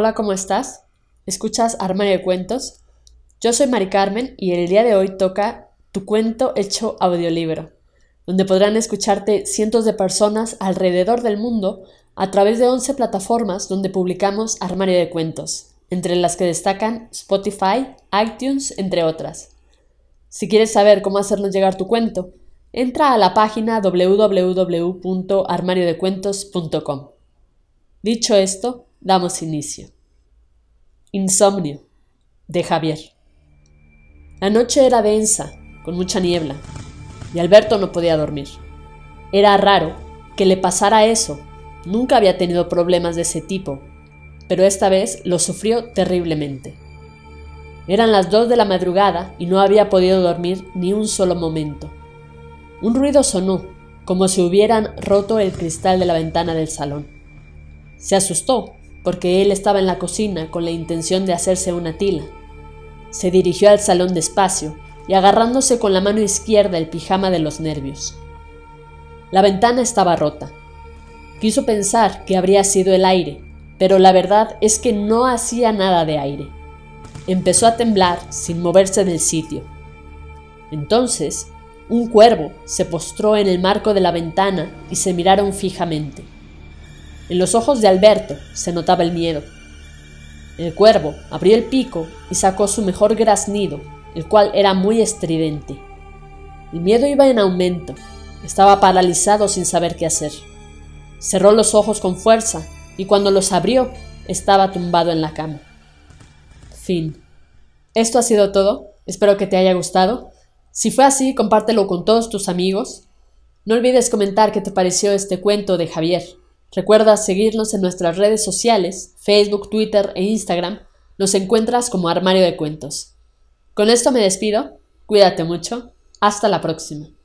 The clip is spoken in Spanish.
Hola, ¿cómo estás? ¿Escuchas Armario de Cuentos? Yo soy Mari Carmen y el día de hoy toca Tu cuento hecho audiolibro, donde podrán escucharte cientos de personas alrededor del mundo a través de 11 plataformas donde publicamos Armario de Cuentos, entre las que destacan Spotify, iTunes, entre otras. Si quieres saber cómo hacernos llegar tu cuento, entra a la página www.armariodecuentos.com. Dicho esto, damos inicio. Insomnio de Javier. La noche era densa, con mucha niebla, y Alberto no podía dormir. Era raro que le pasara eso. Nunca había tenido problemas de ese tipo, pero esta vez lo sufrió terriblemente. Eran las dos de la madrugada y no había podido dormir ni un solo momento. Un ruido sonó, como si hubieran roto el cristal de la ventana del salón. Se asustó, porque él estaba en la cocina con la intención de hacerse una tila. Se dirigió al salón despacio y agarrándose con la mano izquierda el pijama de los nervios. La ventana estaba rota. Quiso pensar que habría sido el aire, pero la verdad es que no hacía nada de aire. Empezó a temblar sin moverse del sitio. Entonces, un cuervo se postró en el marco de la ventana y se miraron fijamente. En los ojos de Alberto se notaba el miedo. El cuervo abrió el pico y sacó su mejor graznido, el cual era muy estridente. El miedo iba en aumento. Estaba paralizado sin saber qué hacer. Cerró los ojos con fuerza y cuando los abrió estaba tumbado en la cama. Fin. Esto ha sido todo. Espero que te haya gustado. Si fue así, compártelo con todos tus amigos. No olvides comentar qué te pareció este cuento de Javier. Recuerda seguirnos en nuestras redes sociales, Facebook, Twitter e Instagram. Nos encuentras como Armario de Cuentos. Con esto me despido. Cuídate mucho. Hasta la próxima.